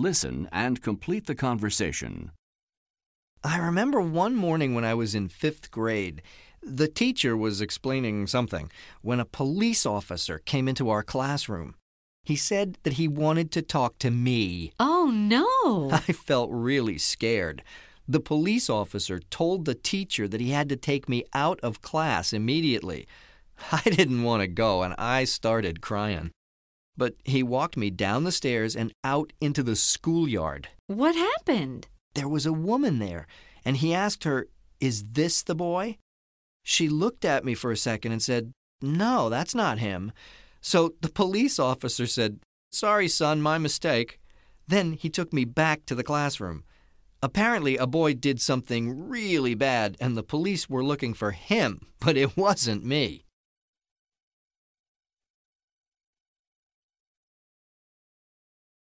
Listen and complete the conversation. I remember one morning when I was in fifth grade. The teacher was explaining something when a police officer came into our classroom. He said that he wanted to talk to me. Oh, no. I felt really scared. The police officer told the teacher that he had to take me out of class immediately. I didn't want to go and I started crying. But he walked me down the stairs and out into the schoolyard. What happened? There was a woman there, and he asked her, Is this the boy? She looked at me for a second and said, No, that's not him. So the police officer said, Sorry, son, my mistake. Then he took me back to the classroom. Apparently, a boy did something really bad, and the police were looking for him, but it wasn't me.